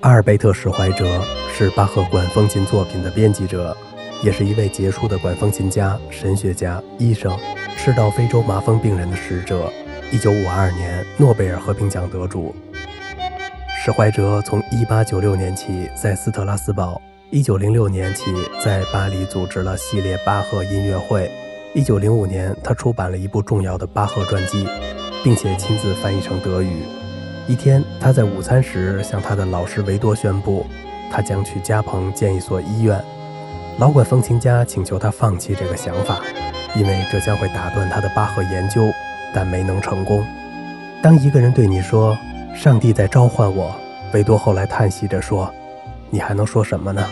阿尔贝特·史怀哲是巴赫管风琴作品的编辑者，也是一位杰出的管风琴家、神学家、医生，是到非洲麻风病人的使者。一九五二年诺贝尔和平奖得主。史怀哲从一八九六年起在斯特拉斯堡，一九零六年起在巴黎组织了系列巴赫音乐会。一九零五年，他出版了一部重要的巴赫传记，并且亲自翻译成德语。一天，他在午餐时向他的老师维多宣布，他将去加蓬建一所医院。老管风琴家请求他放弃这个想法，因为这将会打断他的巴赫研究，但没能成功。当一个人对你说“上帝在召唤我”，维多后来叹息着说：“你还能说什么呢？”